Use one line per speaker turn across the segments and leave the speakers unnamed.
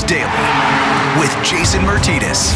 Daily with Jason Myrtetus.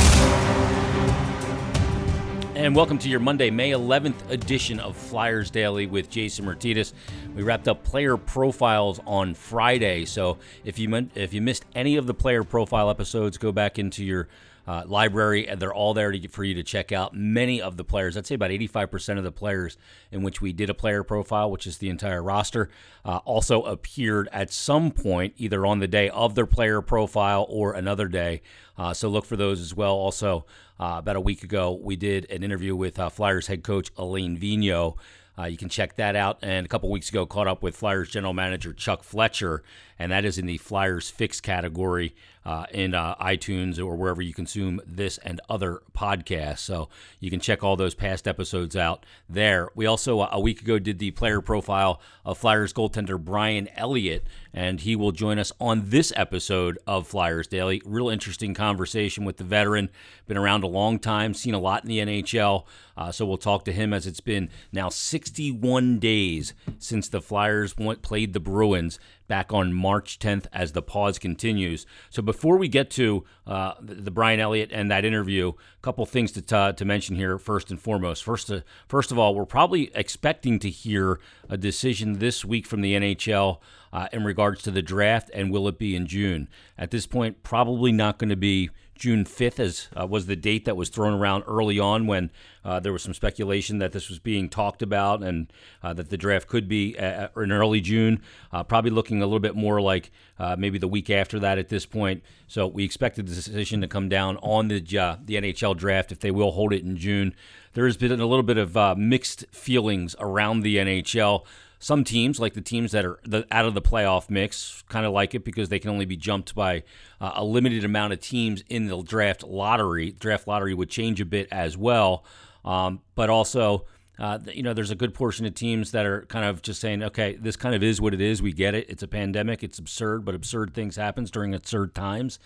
And welcome to your Monday, May 11th edition of Flyers Daily with Jason Myrtetus. We wrapped up player profiles on Friday, so if you if you missed any of the player profile episodes, go back into your uh, library, and they're all there to, for you to check out. Many of the players, I'd say about 85% of the players in which we did a player profile, which is the entire roster, uh, also appeared at some point, either on the day of their player profile or another day. Uh, so look for those as well. Also, uh, about a week ago, we did an interview with uh, Flyers head coach Alain Vigneault. Uh, you can check that out. And a couple weeks ago, caught up with Flyers general manager Chuck Fletcher, and that is in the Flyers Fix category uh, in uh, iTunes or wherever you consume this and other podcasts. So you can check all those past episodes out there. We also, uh, a week ago, did the player profile of Flyers goaltender Brian Elliott, and he will join us on this episode of Flyers Daily. Real interesting conversation with the veteran. Been around a long time, seen a lot in the NHL. Uh, so we'll talk to him as it's been now 61 days since the Flyers went, played the Bruins back on March 10th as the pause continues. So before we get to uh, the Brian Elliott and that interview, a couple things to, t- to mention here first and foremost. First, uh, first of all, we're probably expecting to hear a decision this week from the NHL uh, in regards to the draft, and will it be in June? At this point, probably not going to be June 5th, as uh, was the date that was thrown around early on when uh, there was some speculation that this was being talked about and uh, that the draft could be uh, in early June. Uh, probably looking a little bit more like uh, maybe the week after that at this point. So we expected the decision to come down on the the NHL draft if they will hold it in June. There has been a little bit of mixed feelings around the NHL some teams, like the teams that are the, out of the playoff mix, kind of like it because they can only be jumped by uh, a limited amount of teams in the draft lottery. Draft lottery would change a bit as well, um, but also. Uh, you know, there's a good portion of teams that are kind of just saying, okay, this kind of is what it is. We get it. It's a pandemic. It's absurd, but absurd things happens during absurd times.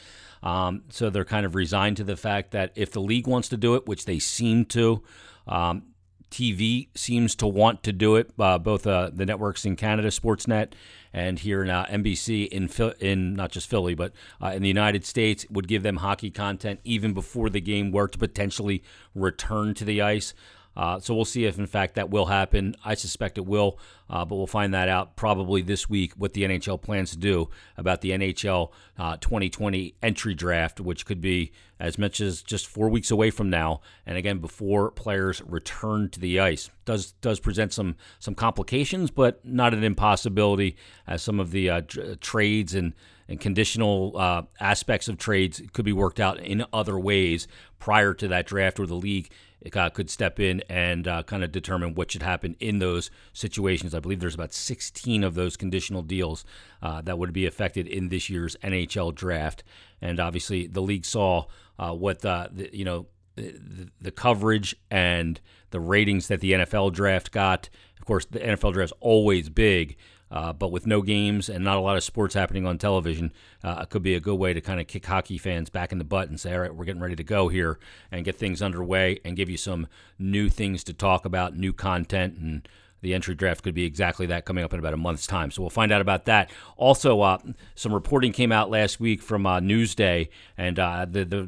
Um, so they're kind of resigned to the fact that if the league wants to do it, which they seem to, um, TV seems to want to do it. Uh, both uh, the networks in Canada, Sportsnet, and here in uh, NBC in in not just Philly, but uh, in the United States, would give them hockey content even before the game were to potentially return to the ice. Uh, so we'll see if, in fact, that will happen. I suspect it will, uh, but we'll find that out probably this week what the NHL plans to do about the NHL uh, 2020 entry draft, which could be as much as just four weeks away from now. And again, before players return to the ice, does does present some some complications, but not an impossibility, as some of the uh, trades and and conditional uh, aspects of trades could be worked out in other ways prior to that draft, or the league uh, could step in and uh, kind of determine what should happen in those situations. I believe there's about 16 of those conditional deals uh, that would be affected in this year's NHL draft, and obviously the league saw uh, what the, you know the, the coverage and the ratings that the NFL draft got. Of course, the NFL draft is always big, uh, but with no games and not a lot of sports happening on television, uh, it could be a good way to kind of kick hockey fans back in the butt and say, all right, we're getting ready to go here and get things underway and give you some new things to talk about, new content, and the entry draft could be exactly that coming up in about a month's time. So we'll find out about that. Also, uh, some reporting came out last week from uh, Newsday, and uh, the, the,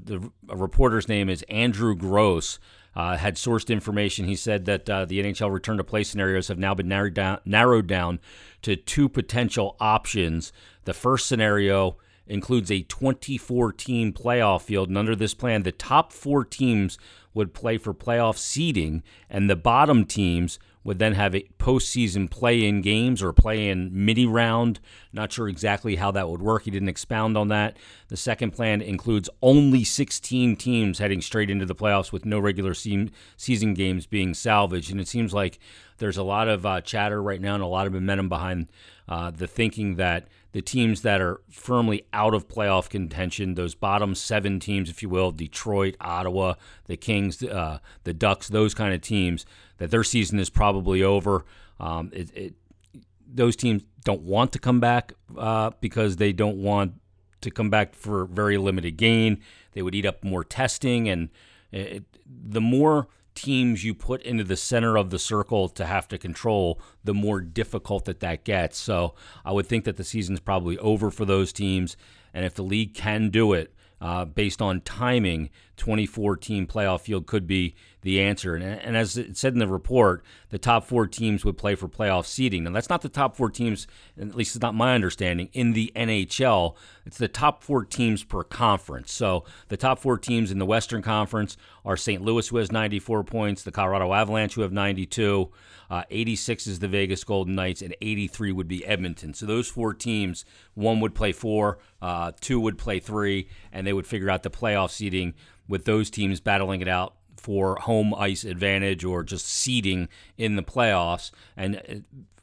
the reporter's name is Andrew Gross uh, had sourced information. He said that uh, the NHL return to play scenarios have now been narrowed down, narrowed down to two potential options. The first scenario includes a 24 team playoff field, and under this plan, the top four teams would play for playoff seeding, and the bottom teams would then have a postseason play-in games or play-in mini round. Not sure exactly how that would work. He didn't expound on that. The second plan includes only 16 teams heading straight into the playoffs with no regular season games being salvaged. And it seems like there's a lot of uh, chatter right now and a lot of momentum behind uh, the thinking that the teams that are firmly out of playoff contention, those bottom seven teams, if you will, Detroit, Ottawa, the Kings, uh, the Ducks, those kind of teams, that their season is probably over. Um, it, it, those teams don't want to come back uh, because they don't want to come back for very limited gain. They would eat up more testing, and it, the more teams you put into the center of the circle to have to control, the more difficult that that gets. So I would think that the season's probably over for those teams. And if the league can do it, uh, based on timing, 2014 playoff field could be the answer. And, and, as it said in the report, the top four teams would play for playoff seeding. And that's not the top four teams, at least it's not my understanding, in the NHL. It's the top four teams per conference. So the top four teams in the Western Conference are St. Louis, who has 94 points, the Colorado Avalanche, who have 92. Uh, 86 is the Vegas Golden Knights, and 83 would be Edmonton. So those four teams, one would play four, uh, two would play three, and they would figure out the playoff seeding with those teams battling it out for home ice advantage or just seeding in the playoffs. And uh,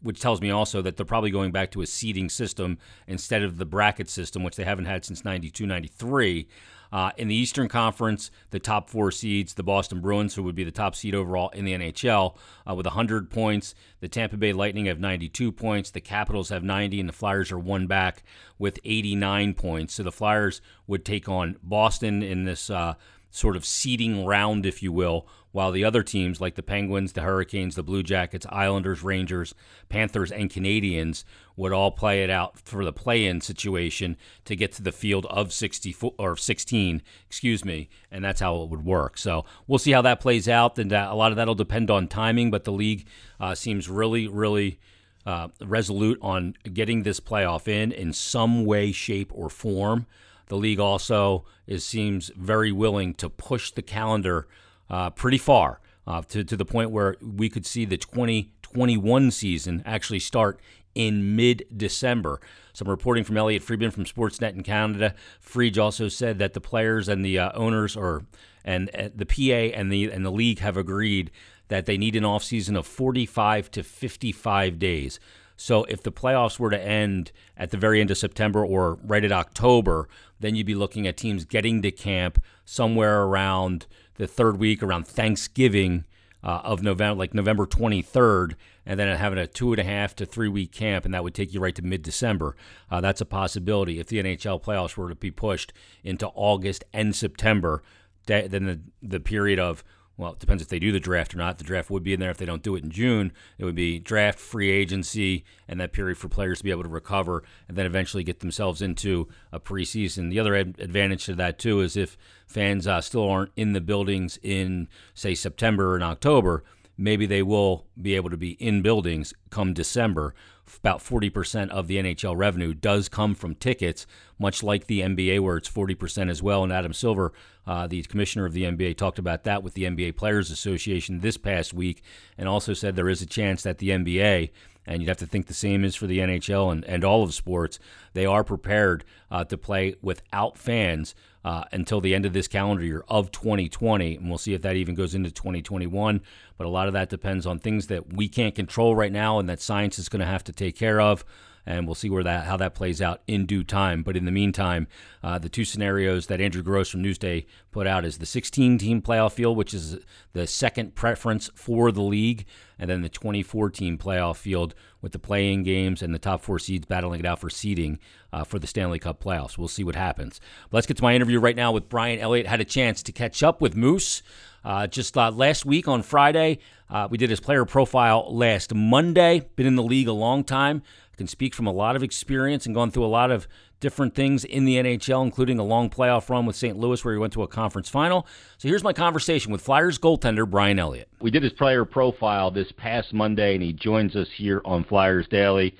which tells me also that they're probably going back to a seeding system instead of the bracket system, which they haven't had since 92 93. Uh, in the Eastern Conference, the top four seeds, the Boston Bruins, who would be the top seed overall in the NHL, uh, with 100 points. The Tampa Bay Lightning have 92 points. The Capitals have 90, and the Flyers are one back with 89 points. So the Flyers would take on Boston in this uh, sort of seeding round, if you will, while the other teams like the Penguins, the Hurricanes, the Blue Jackets, Islanders, Rangers, Panthers, and Canadiens would all play it out for the play-in situation to get to the field of 60 or 16, excuse me, and that's how it would work. So we'll see how that plays out. And a lot of that'll depend on timing, but the league uh, seems really, really. Uh, resolute on getting this playoff in in some way, shape, or form. The league also is, seems very willing to push the calendar uh, pretty far uh, to, to the point where we could see the 2021 season actually start in mid December. Some reporting from Elliotte Friedman from Sportsnet in Canada. Friedge also said that the players and the uh, owners or and uh, the PA and the and the league have agreed that they need an offseason of 45 to 55 days. So if the playoffs were to end at the very end of September or right at October, then you'd be looking at teams getting to camp somewhere around the third week, around Thanksgiving uh, of November, like November 23rd, and then having a two and a half to three week camp, and that would take you right to mid December. Uh, that's a possibility. If the NHL playoffs were to be pushed into August and September, then the, the period of well, it depends if they do the draft or not. The draft would be in there if they don't do it in June. It would be draft, free agency, and that period for players to be able to recover and then eventually get themselves into a preseason. The other ad- advantage to that, too, is if fans uh, still aren't in the buildings in, say, September and October, maybe they will be able to be in buildings come December. About 40% of the NHL revenue does come from tickets, much like the NBA, where it's 40% as well. And Adam Silver, uh, the commissioner of the NBA, talked about that with the NBA Players Association this past week and also said there is a chance that the NBA and you'd have to think the same is for the NHL and, and all of sports. They are prepared uh, to play without fans uh, until the end of this calendar year of 2020, and we'll see if that even goes into 2021. But a lot of that depends on things that we can't control right now, and that science is going to have to take care of and we'll see where that how that plays out in due time. But in the meantime, uh, the two scenarios that Andrew Gross from Newsday put out is the 16-team playoff field, which is the second preference for the league, and then the 24-team playoff field with the playing games and the top four seeds battling it out for seeding uh, for the Stanley Cup playoffs. We'll see what happens. But let's get to my interview right now with Brian Elliott. Had a chance to catch up with Moose. Uh, just uh, last week on Friday, uh, we did his player profile last Monday. Been in the league a long time can speak from a lot of experience and gone through a lot of different things in the NHL, including a long playoff run with St. Louis where he went to a conference final. So here's my conversation with Flyers goaltender Brian Elliott.
We did his player profile this past Monday, and he joins us here on Flyers Daily.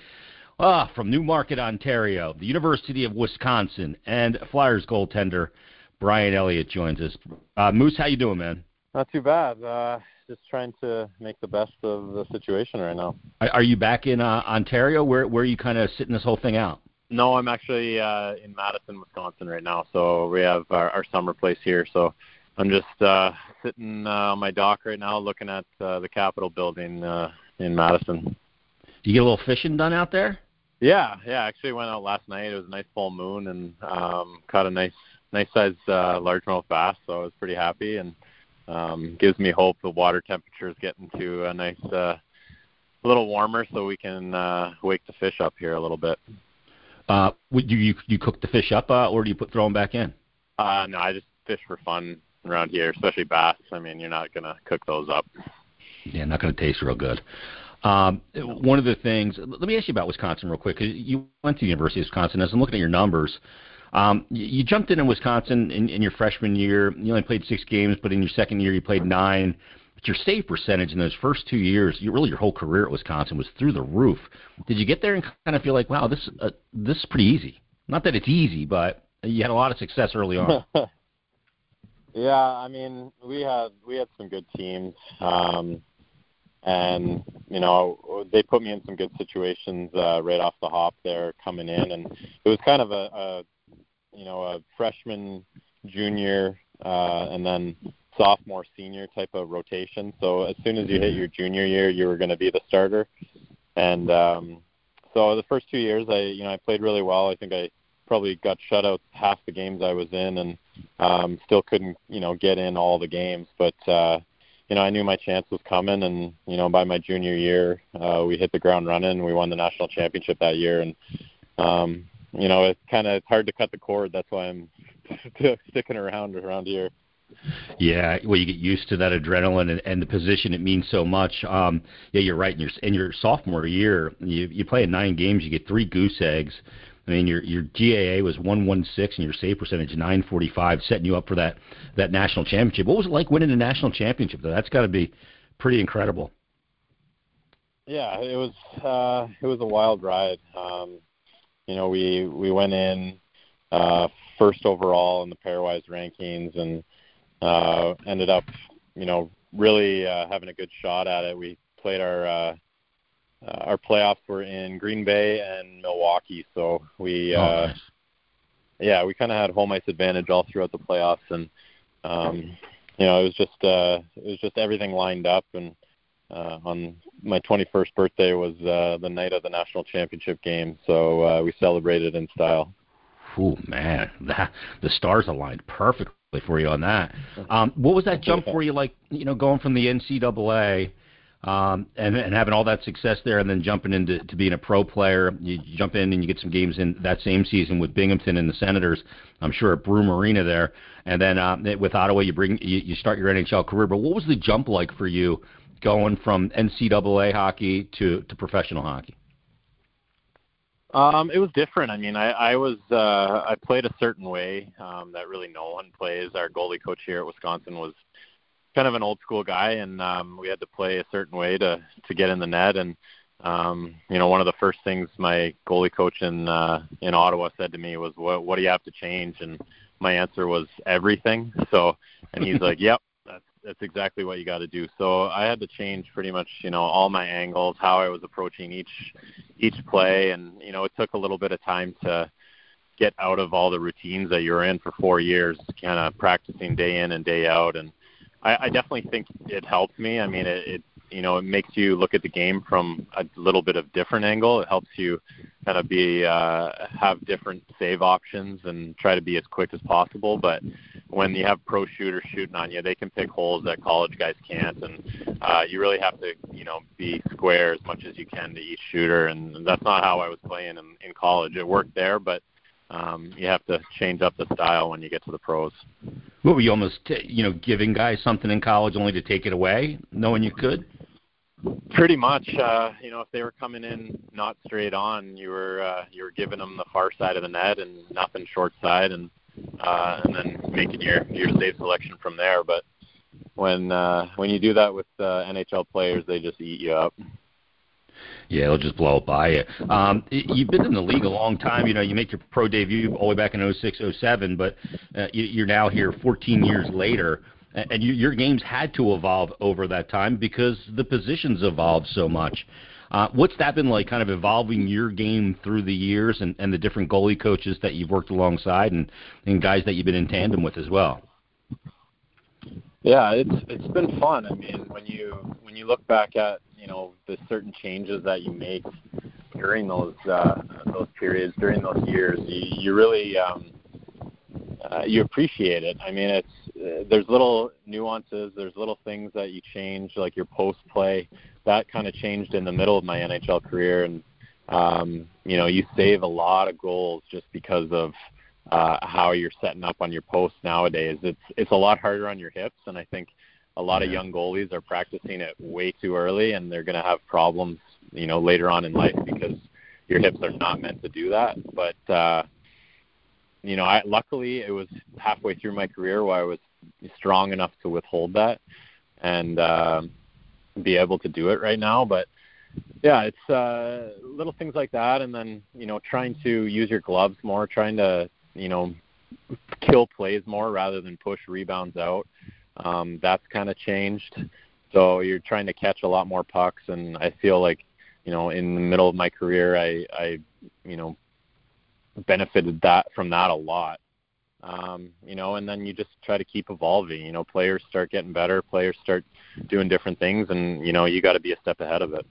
Ah, from Newmarket, Ontario, the University of Wisconsin, and Flyers goaltender Brian Elliott joins us. Uh, Moose, how you doing, man?
Not too bad. Uh, just trying to make the best of the situation right now.
Are you back in uh, Ontario? Where where are you kind of sitting this whole thing out?
No, I'm actually uh, in Madison, Wisconsin right now. So we have our, our summer place here. So I'm just uh, sitting uh, on my dock right now, looking at uh, the Capitol building uh, in Madison.
Do you get a little fishing done out there?
Yeah, yeah. Actually, went out last night. It was a nice full moon and um, caught a nice, nice size uh, largemouth bass. So I was pretty happy and um, gives me hope the water temperature is getting to a nice, uh, a little warmer, so we can uh, wake the fish up here a little bit.
Uh, would you you, you cook the fish up, uh, or do you put throw them back in?
Uh, no, I just fish for fun around here, especially bass. I mean, you're not gonna cook those up.
Yeah, not gonna taste real good. Um, one of the things, let me ask you about Wisconsin real quick. Cause you went to the University of Wisconsin. As I'm looking at your numbers, Um, you, you jumped in in Wisconsin in, in your freshman year. You only played six games, but in your second year you played nine. But your save percentage in those first two years, you, really your whole career at Wisconsin was through the roof. Did you get there and kind of feel like, wow, this uh, this is pretty easy? Not that it's easy, but you had a lot of success early on.
yeah, I mean, we had we had some good teams. Um, and you know they put me in some good situations uh, right off the hop there coming in, and it was kind of a, a you know a freshman, junior, uh, and then sophomore, senior type of rotation. So as soon as you hit your junior year, you were going to be the starter, and um, so the first two years, I you know I played really well. I think I probably got shut out half the games I was in, and um, still couldn't you know get in all the games, but. uh you know, I knew my chance was coming, and you know, by my junior year, uh, we hit the ground running. We won the national championship that year, and um, you know, it's kind of it's hard to cut the cord. That's why I'm sticking around around here.
Yeah, well, you get used to that adrenaline and, and the position. It means so much. Um, yeah, you're right. In your in your sophomore year, you you play in nine games, you get three goose eggs. I mean, your your GAA was 116 and your save percentage 945, setting you up for that that national championship. What was it like winning a national championship? Though that's got to be pretty incredible.
Yeah, it was uh, it was a wild ride. Um, you know, we we went in uh, first overall in the pairwise rankings and uh, ended up, you know, really uh, having a good shot at it. We played our uh, uh, our playoffs were in Green Bay and Milwaukee, so we
oh,
uh,
nice.
yeah we kind of had home ice advantage all throughout the playoffs, and um, you know it was just uh, it was just everything lined up, and uh, on my 21st birthday was uh, the night of the national championship game, so uh, we celebrated in style.
Oh man, that, the stars aligned perfectly for you on that. Um, what was that jump for you like? You know, going from the NCAA um, and, and having all that success there, and then jumping into to being a pro player. You jump in and you get some games in that same season with Binghamton and the Senators. I'm sure at Broome Arena there, and then uh, with Ottawa, you bring you, you start your NHL career. But what was the jump like for you going from NCAA hockey to to professional hockey?
Um, it was different. I mean, I, I was uh, I played a certain way um, that really no one plays. Our goalie coach here at Wisconsin was kind of an old school guy, and um, we had to play a certain way to to get in the net. And um, you know, one of the first things my goalie coach in uh, in Ottawa said to me was, "What what do you have to change?" And my answer was everything. So, and he's like, "Yep, that's exactly what you got to do." So I had to change pretty much, you know, all my angles, how I was approaching each each play, and you know, it took a little bit of time to get out of all the routines that you're in for four years, kind of practicing day in and day out, and I, I definitely think it helped me. I mean, it, it you know it makes you look at the game from a little bit of different angle. It helps you kind of be uh, have different save options and try to be as quick as possible. But when you have pro shooters shooting on you, they can pick holes that college guys can't, and uh, you really have to you know be square as much as you can to each shooter. And that's not how I was playing in, in college. It worked there, but um, you have to change up the style when you get to the pros.
What were you almost, you know, giving guys something in college only to take it away, knowing you could?
Pretty much, uh, you know, if they were coming in not straight on, you were uh, you were giving them the far side of the net and nothing short side, and uh, and then making your your save selection from there. But when uh, when you do that with uh, NHL players, they just eat you up.
Yeah, it'll just blow by you. Um, you've been in the league a long time. You know, you make your pro debut all the way back in 06, 07, but uh, you're now here 14 years later, and you, your games had to evolve over that time because the positions evolved so much. Uh, what's that been like, kind of evolving your game through the years and, and the different goalie coaches that you've worked alongside and, and guys that you've been in tandem with as well?
Yeah, it's it's been fun. I mean, when you when you look back at you know the certain changes that you make during those uh, those periods during those years you you really um, uh, you appreciate it i mean it's there's little nuances there's little things that you change like your post play. That kind of changed in the middle of my nhl career and um, you know you save a lot of goals just because of uh, how you're setting up on your post nowadays. It's it's a lot harder on your hips and i think a lot of young goalies are practicing it way too early, and they're going to have problems, you know, later on in life because your hips are not meant to do that. But uh, you know, I luckily it was halfway through my career where I was strong enough to withhold that and uh, be able to do it right now. But yeah, it's uh, little things like that, and then you know, trying to use your gloves more, trying to you know, kill plays more rather than push rebounds out. Um, that's kind of changed. So you're trying to catch a lot more pucks, and I feel like, you know, in the middle of my career, I, I, you know, benefited that from that a lot. Um, you know, and then you just try to keep evolving. You know, players start getting better, players start doing different things, and you know, you got to be a step ahead of it.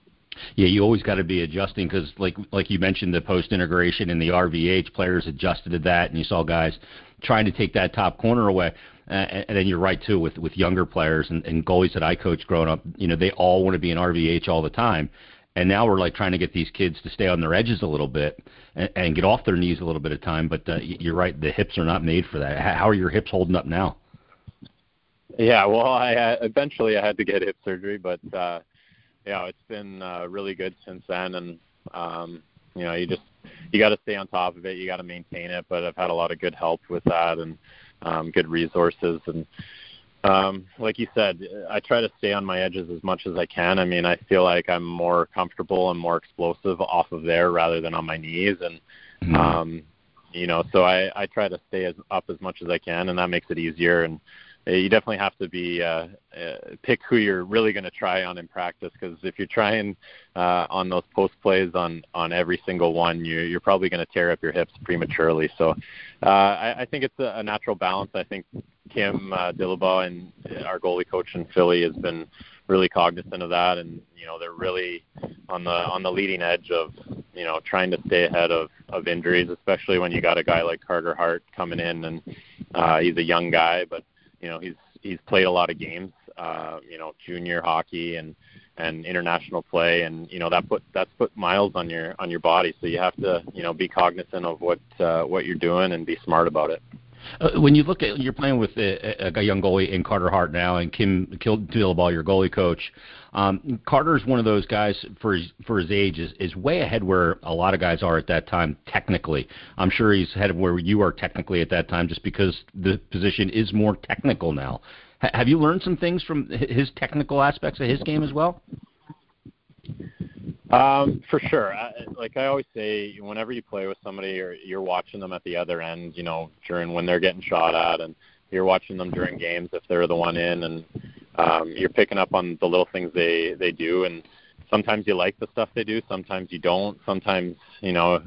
Yeah, you always got to be adjusting because, like, like you mentioned, the post integration and the RVH players adjusted to that, and you saw guys trying to take that top corner away. Uh, and, then you're right too with with younger players and, and goalies that I coached growing up. You know, they all want to be an RVH all the time, and now we're like trying to get these kids to stay on their edges a little bit and, and get off their knees a little bit of time. But uh, you're right, the hips are not made for that. How are your hips holding up now?
Yeah, well, I uh, eventually I had to get hip surgery, but uh, yeah, it's been uh, really good since then, and um, you know, you just you got to stay on top of it. You got to maintain it. But I've had a lot of good help with that, and um, good resources, and um, like you said, I try to stay on my edges as much as I can. I mean, I feel like I'm more comfortable and more explosive off of there rather than on my knees, and mm-hmm. um, you know, so I I try to stay as up as much as I can, and that makes it easier. And you definitely have to be uh, uh, pick who you're really going to try on in practice because if you're trying uh, on those post plays on on every single one, you, you're probably going to tear up your hips prematurely. So uh, I, I think it's a, a natural balance. I think Kim uh, Dillabaugh and our goalie coach in Philly has been really cognizant of that, and you know they're really on the on the leading edge of you know trying to stay ahead of of injuries, especially when you got a guy like Carter Hart coming in and uh, he's a young guy, but you know he's he's played a lot of games, uh, you know, junior hockey and and international play, and you know that put that's put miles on your on your body. So you have to you know be cognizant of what uh, what you're doing and be smart about it.
Uh, when you look at you're playing with a, a, young goalie in Carter Hart now, and Kim Dillabaugh, your goalie coach. Um, Carter's one of those guys for his for his age is, is way ahead where a lot of guys are at that time technically. I'm sure he's ahead of where you are technically at that time, just because the position is more technical now. H- have you learned some things from his technical aspects of his game as well?
Um, for sure. I, like I always say, whenever you play with somebody, you're you're watching them at the other end. You know, during when they're getting shot at, and you're watching them during games if they're the one in, and um, you're picking up on the little things they they do. And sometimes you like the stuff they do, sometimes you don't. Sometimes you know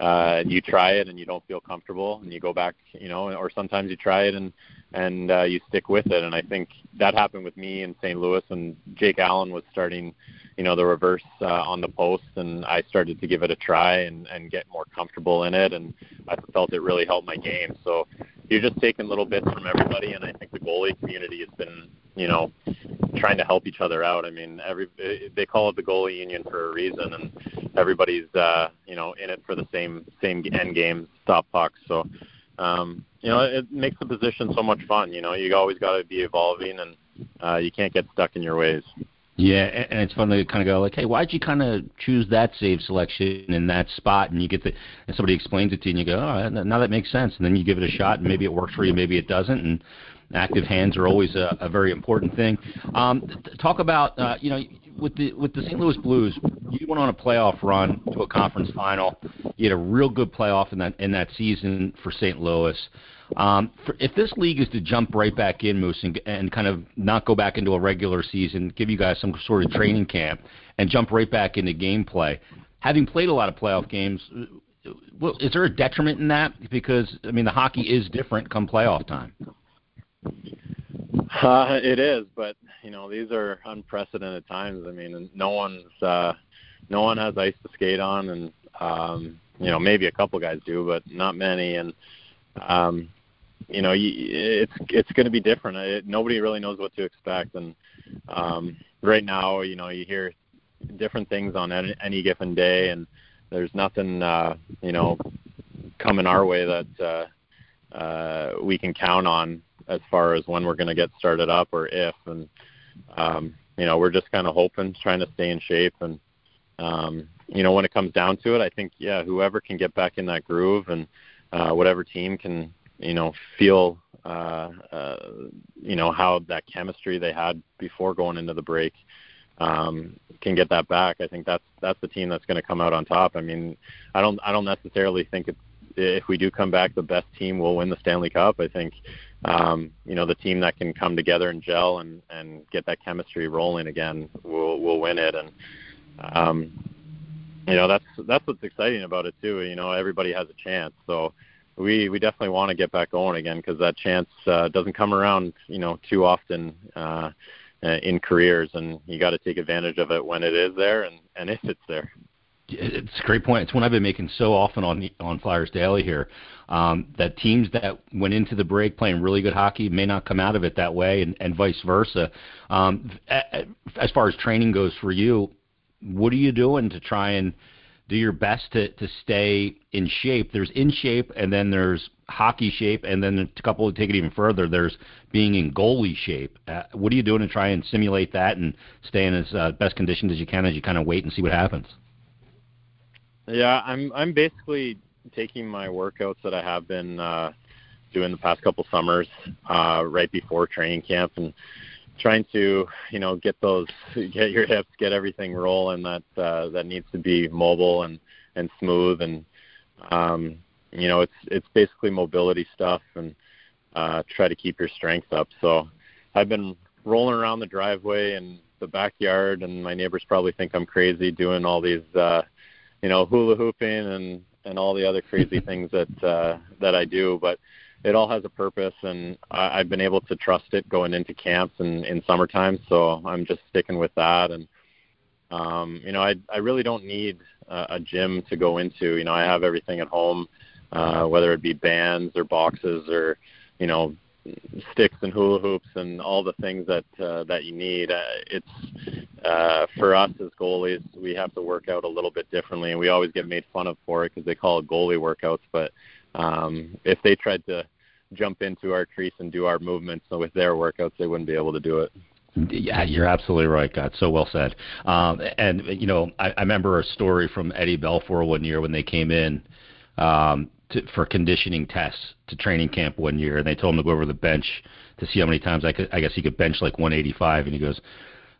uh, you try it and you don't feel comfortable, and you go back. You know, or sometimes you try it and and uh, you stick with it. And I think that happened with me in St. Louis when Jake Allen was starting you know the reverse uh, on the post, and I started to give it a try and and get more comfortable in it, and I felt it really helped my game. So you're just taking little bits from everybody, and I think the goalie community has been you know trying to help each other out. I mean, every they call it the goalie union for a reason, and everybody's uh, you know in it for the same same end game, stop pucks. So um, you know it makes the position so much fun. You know, you always got to be evolving, and uh, you can't get stuck in your ways.
Yeah, and it's fun to kind of go like, hey, why'd you kind of choose that save selection in that spot? And you get the, and somebody explains it to you, and you go, oh, now that makes sense. And then you give it a shot, and maybe it works for you, maybe it doesn't. And active hands are always a, a very important thing. Um, talk about, uh, you know, with the with the St. Louis Blues, you went on a playoff run to a conference final. You had a real good playoff in that in that season for St. Louis. Um, for, if this league is to jump right back in, Moose, and, and kind of not go back into a regular season, give you guys some sort of training camp, and jump right back into gameplay, having played a lot of playoff games, well, is there a detriment in that? Because I mean, the hockey is different come playoff time.
Uh, it is, but you know these are unprecedented times. I mean, no one's uh, no one has ice to skate on, and um, you know maybe a couple guys do, but not many. And um, you know, it's it's going to be different. It, nobody really knows what to expect, and um, right now, you know, you hear different things on any, any given day, and there's nothing, uh, you know, coming our way that uh, uh, we can count on as far as when we're going to get started up or if, and um, you know, we're just kind of hoping, trying to stay in shape, and um, you know, when it comes down to it, I think, yeah, whoever can get back in that groove and uh, whatever team can you know feel uh, uh, you know how that chemistry they had before going into the break um, can get that back. I think that's that's the team that's going to come out on top. I mean, I don't I don't necessarily think it's, if we do come back, the best team will win the Stanley Cup. I think um, you know the team that can come together and gel and and get that chemistry rolling again will will win it. And um, you know that's that's what's exciting about it too. You know everybody has a chance, so we we definitely want to get back going again because that chance uh, doesn't come around you know too often uh, uh in careers, and you got to take advantage of it when it is there and and if it's there.
It's a great point. It's one I've been making so often on on Flyers Daily here. Um, that teams that went into the break playing really good hockey may not come out of it that way, and, and vice versa. Um, as far as training goes for you, what are you doing to try and do your best to, to stay in shape? There's in shape, and then there's hockey shape, and then a couple to take it even further, there's being in goalie shape. Uh, what are you doing to try and simulate that and stay in as uh, best conditions as you can as you kind of wait and see what happens?
Yeah, I'm I'm basically taking my workouts that I have been uh, doing the past couple summers uh, right before training camp and trying to you know get those get your hips get everything rolling that uh, that needs to be mobile and and smooth and um, you know it's it's basically mobility stuff and uh, try to keep your strength up. So I've been rolling around the driveway and the backyard, and my neighbors probably think I'm crazy doing all these uh, you know hula hooping and and all the other crazy things that uh, that I do, but it all has a purpose, and I, I've been able to trust it going into camps and in summertime. So I'm just sticking with that, and um, you know, I I really don't need a, a gym to go into. You know, I have everything at home, uh, whether it be bands or boxes or you know sticks and hula hoops and all the things that uh, that you need. Uh, it's uh, for us as goalies, we have to work out a little bit differently, and we always get made fun of for it because they call it goalie workouts. But um, if they tried to jump into our crease and do our movements with their workouts, they wouldn't be able to do it.
Yeah, you're absolutely right, God. So well said. Um, and you know, I, I remember a story from Eddie Belfour one year when they came in um, to, for conditioning tests to training camp one year, and they told him to go over the bench to see how many times I could. I guess he could bench like 185, and he goes,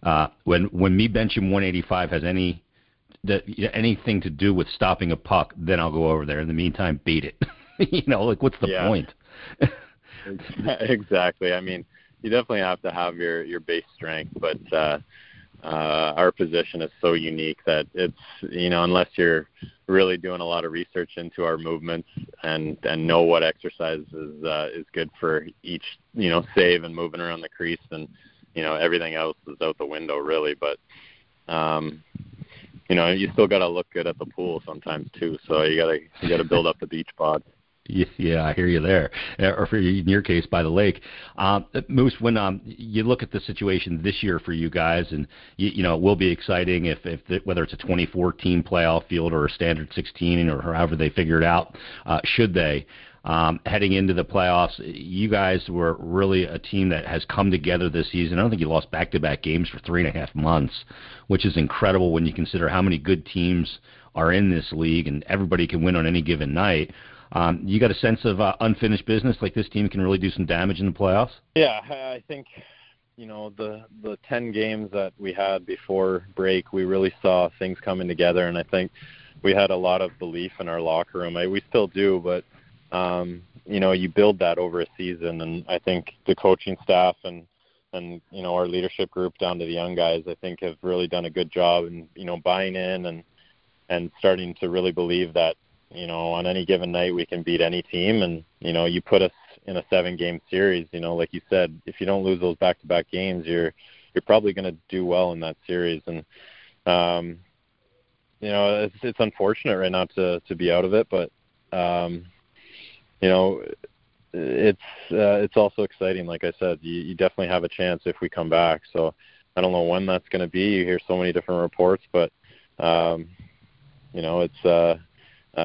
uh, "When when me benching 185 has any that anything to do with stopping a puck, then I'll go over there. In the meantime, beat it." you know, like what's the
yeah.
point?
exactly. I mean, you definitely have to have your your base strength, but uh, uh, our position is so unique that it's you know unless you're really doing a lot of research into our movements and and know what exercise is uh, is good for each you know save and moving around the crease and you know everything else is out the window really. But um you know you still got to look good at the pool sometimes too. So you got to you got to build up the beach bod
yeah, I hear you there. Uh, or for in your case, by the lake. Um, Moose, when um, you look at the situation this year for you guys, and you, you know it will be exciting if, if the, whether it's a 24-team playoff field or a standard 16 or however they figure it out, uh, should they. Um, heading into the playoffs, you guys were really a team that has come together this season. I don't think you lost back-to-back games for three and a half months, which is incredible when you consider how many good teams are in this league and everybody can win on any given night. Um, you got a sense of uh, unfinished business, like this team can really do some damage in the playoffs.
Yeah, I think you know the the ten games that we had before break, we really saw things coming together, and I think we had a lot of belief in our locker room. I, we still do, but um, you know, you build that over a season, and I think the coaching staff and and you know our leadership group down to the young guys, I think have really done a good job and you know buying in and and starting to really believe that you know, on any given night we can beat any team and, you know, you put us in a seven game series, you know, like you said, if you don't lose those back to back games, you're you're probably gonna do well in that series and um you know, it's it's unfortunate right now to to be out of it, but um you know, it's uh, it's also exciting like I said, you, you definitely have a chance if we come back. So I don't know when that's going to be. You hear so many different reports, but um you know, it's uh uh,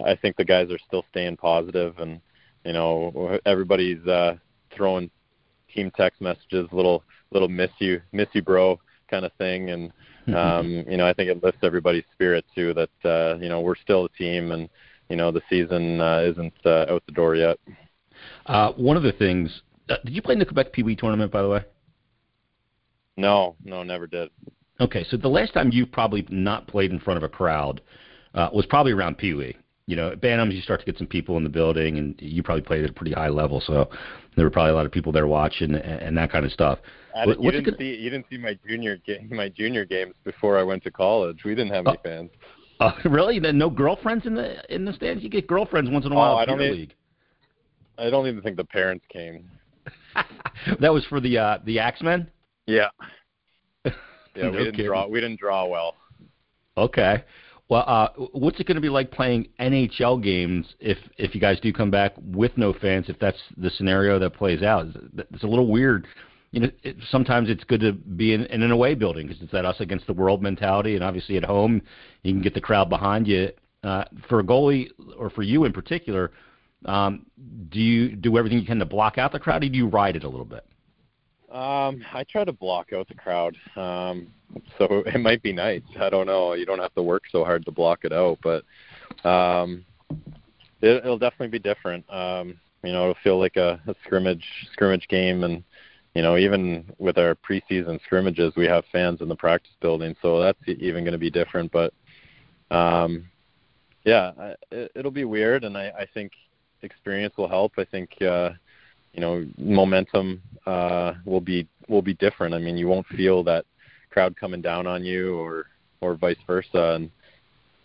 I think the guys are still staying positive, and you know everybody's uh, throwing team text messages, little little miss you, miss you, bro, kind of thing, and um, you know I think it lifts everybody's spirit too. That uh, you know we're still a team, and you know the season uh, isn't uh, out the door yet.
Uh, one of the things, uh, did you play in the Quebec Pee Wee tournament, by the way?
No, no, never did.
Okay, so the last time you probably not played in front of a crowd uh, was probably around Pee Wee. You know, at Bantams you start to get some people in the building, and you probably played at a pretty high level, so there were probably a lot of people there watching and, and that kind of stuff.
I, you didn't see you didn't see my junior ga- my junior games before I went to college. We didn't have any oh. fans.
Uh, really? Then no girlfriends in the in the stands? You get girlfriends once in a while.
Oh,
I
don't even,
league.
I don't even think the parents came.
that was for the uh the Axemen.
Yeah. Yeah, no we didn't kidding. draw. We didn't draw well.
Okay. Well, uh, what's it going to be like playing NHL games if if you guys do come back with no fans? If that's the scenario that plays out, it's a little weird. You know, it, sometimes it's good to be in, in an away building because it's that us against the world mentality, and obviously at home you can get the crowd behind you. Uh, for a goalie, or for you in particular, um, do you do everything you can to block out the crowd, or do you ride it a little bit?
Um, I try to block out the crowd. Um, so it might be nice. I don't know. You don't have to work so hard to block it out, but um, it, it'll definitely be different. Um, you know, it'll feel like a, a scrimmage scrimmage game, and you know, even with our preseason scrimmages, we have fans in the practice building, so that's even going to be different. But um, yeah, it, it'll be weird, and I, I think experience will help. I think uh, you know momentum uh, will be will be different. I mean, you won't feel that crowd coming down on you or or vice versa. And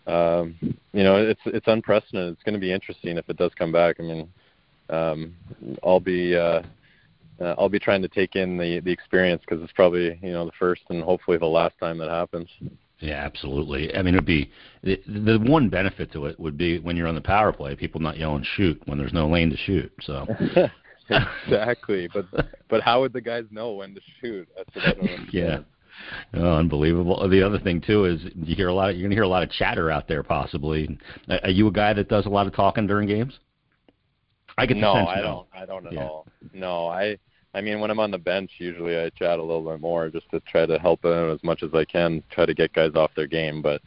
um, you know, it's it's unprecedented. It's going to be interesting if it does come back. I mean, um, I'll be uh, uh, I'll be trying to take in the the experience because it's probably you know the first and hopefully the last time that happens.
Yeah, absolutely. I mean, it'd be the, the one benefit to it would be when you're on the power play, people not yelling shoot when there's no lane to shoot. So
exactly. But but how would the guys know when to shoot? That's what I don't understand.
yeah. Oh, unbelievable. The other thing too is you hear a lot. Of, you're gonna hear a lot of chatter out there, possibly. Are you a guy that does a lot of talking during games? I get
no, I don't. I don't at yeah. all. No, I. I mean, when I'm on the bench, usually I chat a little bit more just to try to help them as much as I can, try to get guys off their game. But,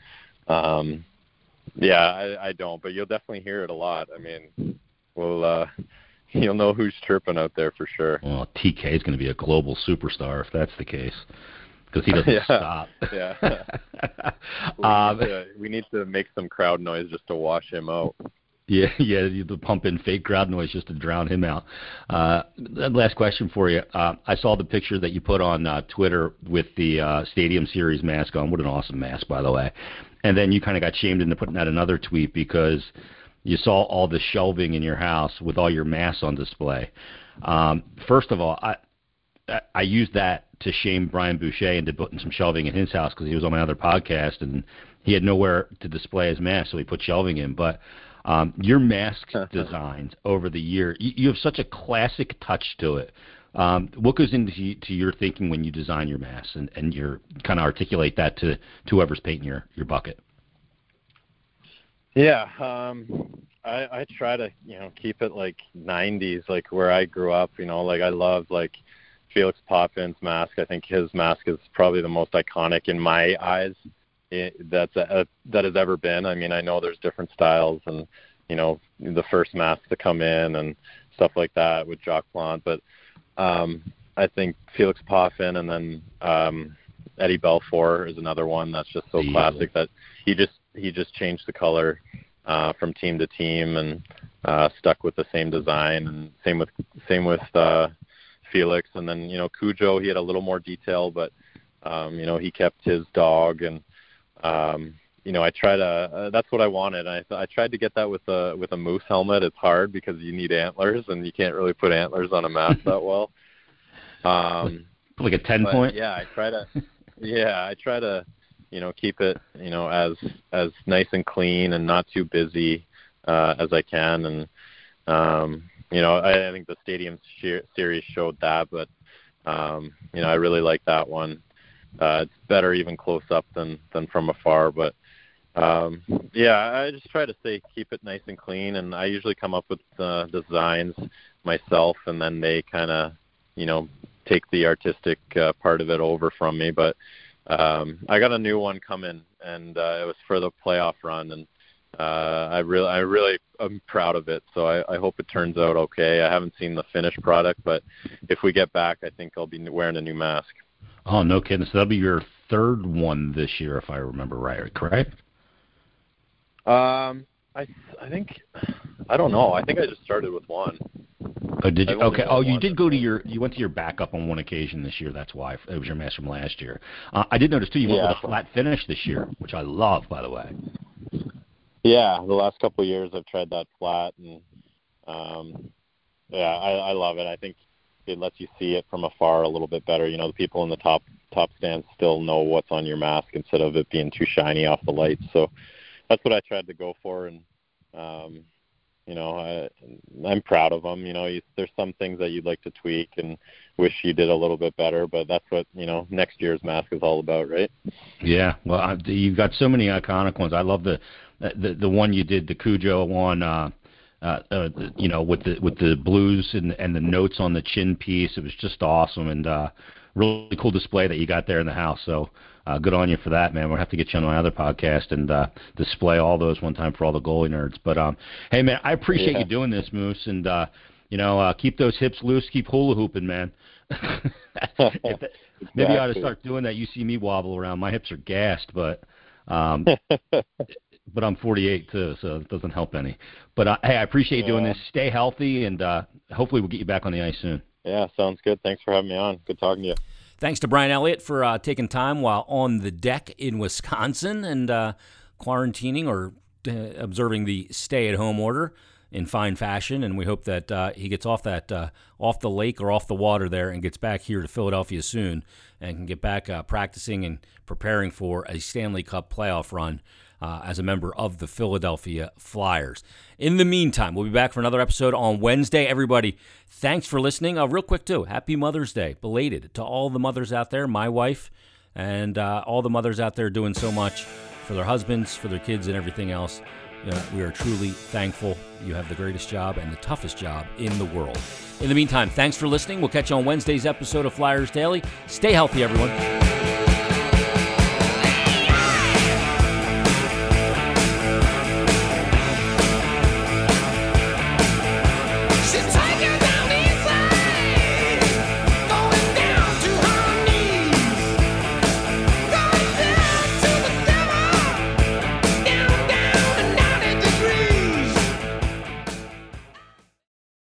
um, yeah, I, I don't. But you'll definitely hear it a lot. I mean, we'll uh, you'll know who's chirping out there for sure.
Well, TK is going to be a global superstar if that's the case, because he doesn't
yeah.
stop.
yeah. we, um, need to, we need to make some crowd noise just to wash him out.
Yeah, yeah, you pump in fake crowd noise just to drown him out. Uh, last question for you. Uh, I saw the picture that you put on uh, Twitter with the uh, Stadium Series mask on. What an awesome mask, by the way. And then you kind of got shamed into putting out another tweet because you saw all the shelving in your house with all your masks on display. Um, first of all, I I used that to shame Brian Boucher into putting some shelving in his house because he was on my other podcast and he had nowhere to display his mask, so he put shelving in. But um, your mask designs over the year, you, you have such a classic touch to it. Um, what goes into to your thinking when you design your masks and, and you kind of articulate that to, to whoever's painting your, your bucket?
Yeah, um, I, I try to you know keep it like 90s, like where I grew up. You know, like I love like Felix Potvin's mask. I think his mask is probably the most iconic in my eyes it, that's a, that has ever been. I mean, I know there's different styles and you know the first mask to come in and stuff like that with Jacques Plante, but um, I think Felix Potvin and then um, Eddie Belfour is another one that's just so yeah. classic that he just he just changed the color uh, from team to team and uh, stuck with the same design. And same with same with uh, Felix. And then you know Cujo, he had a little more detail, but um, you know he kept his dog and. Um, you know, I try to. Uh, that's what I wanted. I I tried to get that with a with a moose helmet. It's hard because you need antlers, and you can't really put antlers on a mask that well. Um,
like a ten point.
Yeah, I try to. Yeah, I try to you know keep it you know as as nice and clean and not too busy uh, as I can. And um, you know I, I think the stadium series showed that but um, you know I really like that one. Uh, it's better even close up than than from afar but um, yeah I just try to say keep it nice and clean. And I usually come up with uh, designs myself and then they kind of you know take the artistic uh, part of it over from me. But um, I got a new one coming, and uh, it was for the playoff run, and uh, I really, I really, am proud of it. So I, I hope it turns out okay. I haven't seen the finished product, but if we get back, I think I'll be wearing a new mask.
Oh, no kidding! So that'll be your third one this year, if I remember right. Correct?
Um, I, I think, I don't know. I think I just started with one.
Oh, did you? Okay. Oh, you did go to your. You went to your backup on one occasion this year. That's why it was your mask from last year. Uh, I did notice too. You went with a flat finish this year, which I love, by the way.
Yeah, the last couple of years I've tried that flat, and um, yeah, I, I love it. I think it lets you see it from afar a little bit better. You know, the people in the top top stands still know what's on your mask instead of it being too shiny off the lights. So that's what I tried to go for, and um, you know, I, I'm proud of them. You know, you, there's some things that you'd like to tweak and wish you did a little bit better, but that's what you know next year's mask is all about, right?
Yeah, well, I, you've got so many iconic ones. I love the the the one you did the Cujo one. Uh, uh, uh, you know, with the with the blues and and the notes on the chin piece, it was just awesome and uh, really cool display that you got there in the house. So uh, good on you for that, man. We'll have to get you on my other podcast and uh, display all those one time for all the goalie nerds. But um, hey, man, I appreciate yeah. you doing this, Moose, and uh, you know, uh, keep those hips loose, keep hula hooping, man. that, maybe I ought to start doing that. You see me wobble around. My hips are gassed, but um, but I'm 48 too, so it doesn't help any. But uh, hey, I appreciate you doing this. Stay healthy, and uh, hopefully we'll get you back on the ice soon.
Yeah, sounds good. Thanks for having me on. Good talking to you.
Thanks to Brian Elliott for uh, taking time while on the deck in Wisconsin and uh, quarantining or uh, observing the stay-at-home order in fine fashion. And we hope that uh, he gets off that off the lake or off the water there and gets back here to Philadelphia soon and can get back practicing and preparing for a Stanley Cup playoff run uh, as a member of the Philadelphia Flyers. In the meantime, we'll be back for another episode on Wednesday. Everybody, thanks for listening. Uh, real quick, too, happy Mother's Day, belated to all the mothers out there, my wife, and uh, all the mothers out there doing so much for their husbands, for their kids, and everything else. we are truly thankful. You have the greatest job and the toughest job in the world. In the meantime, thanks for listening. We'll catch you on Wednesday's episode of Flyers Daily. Stay healthy, everyone.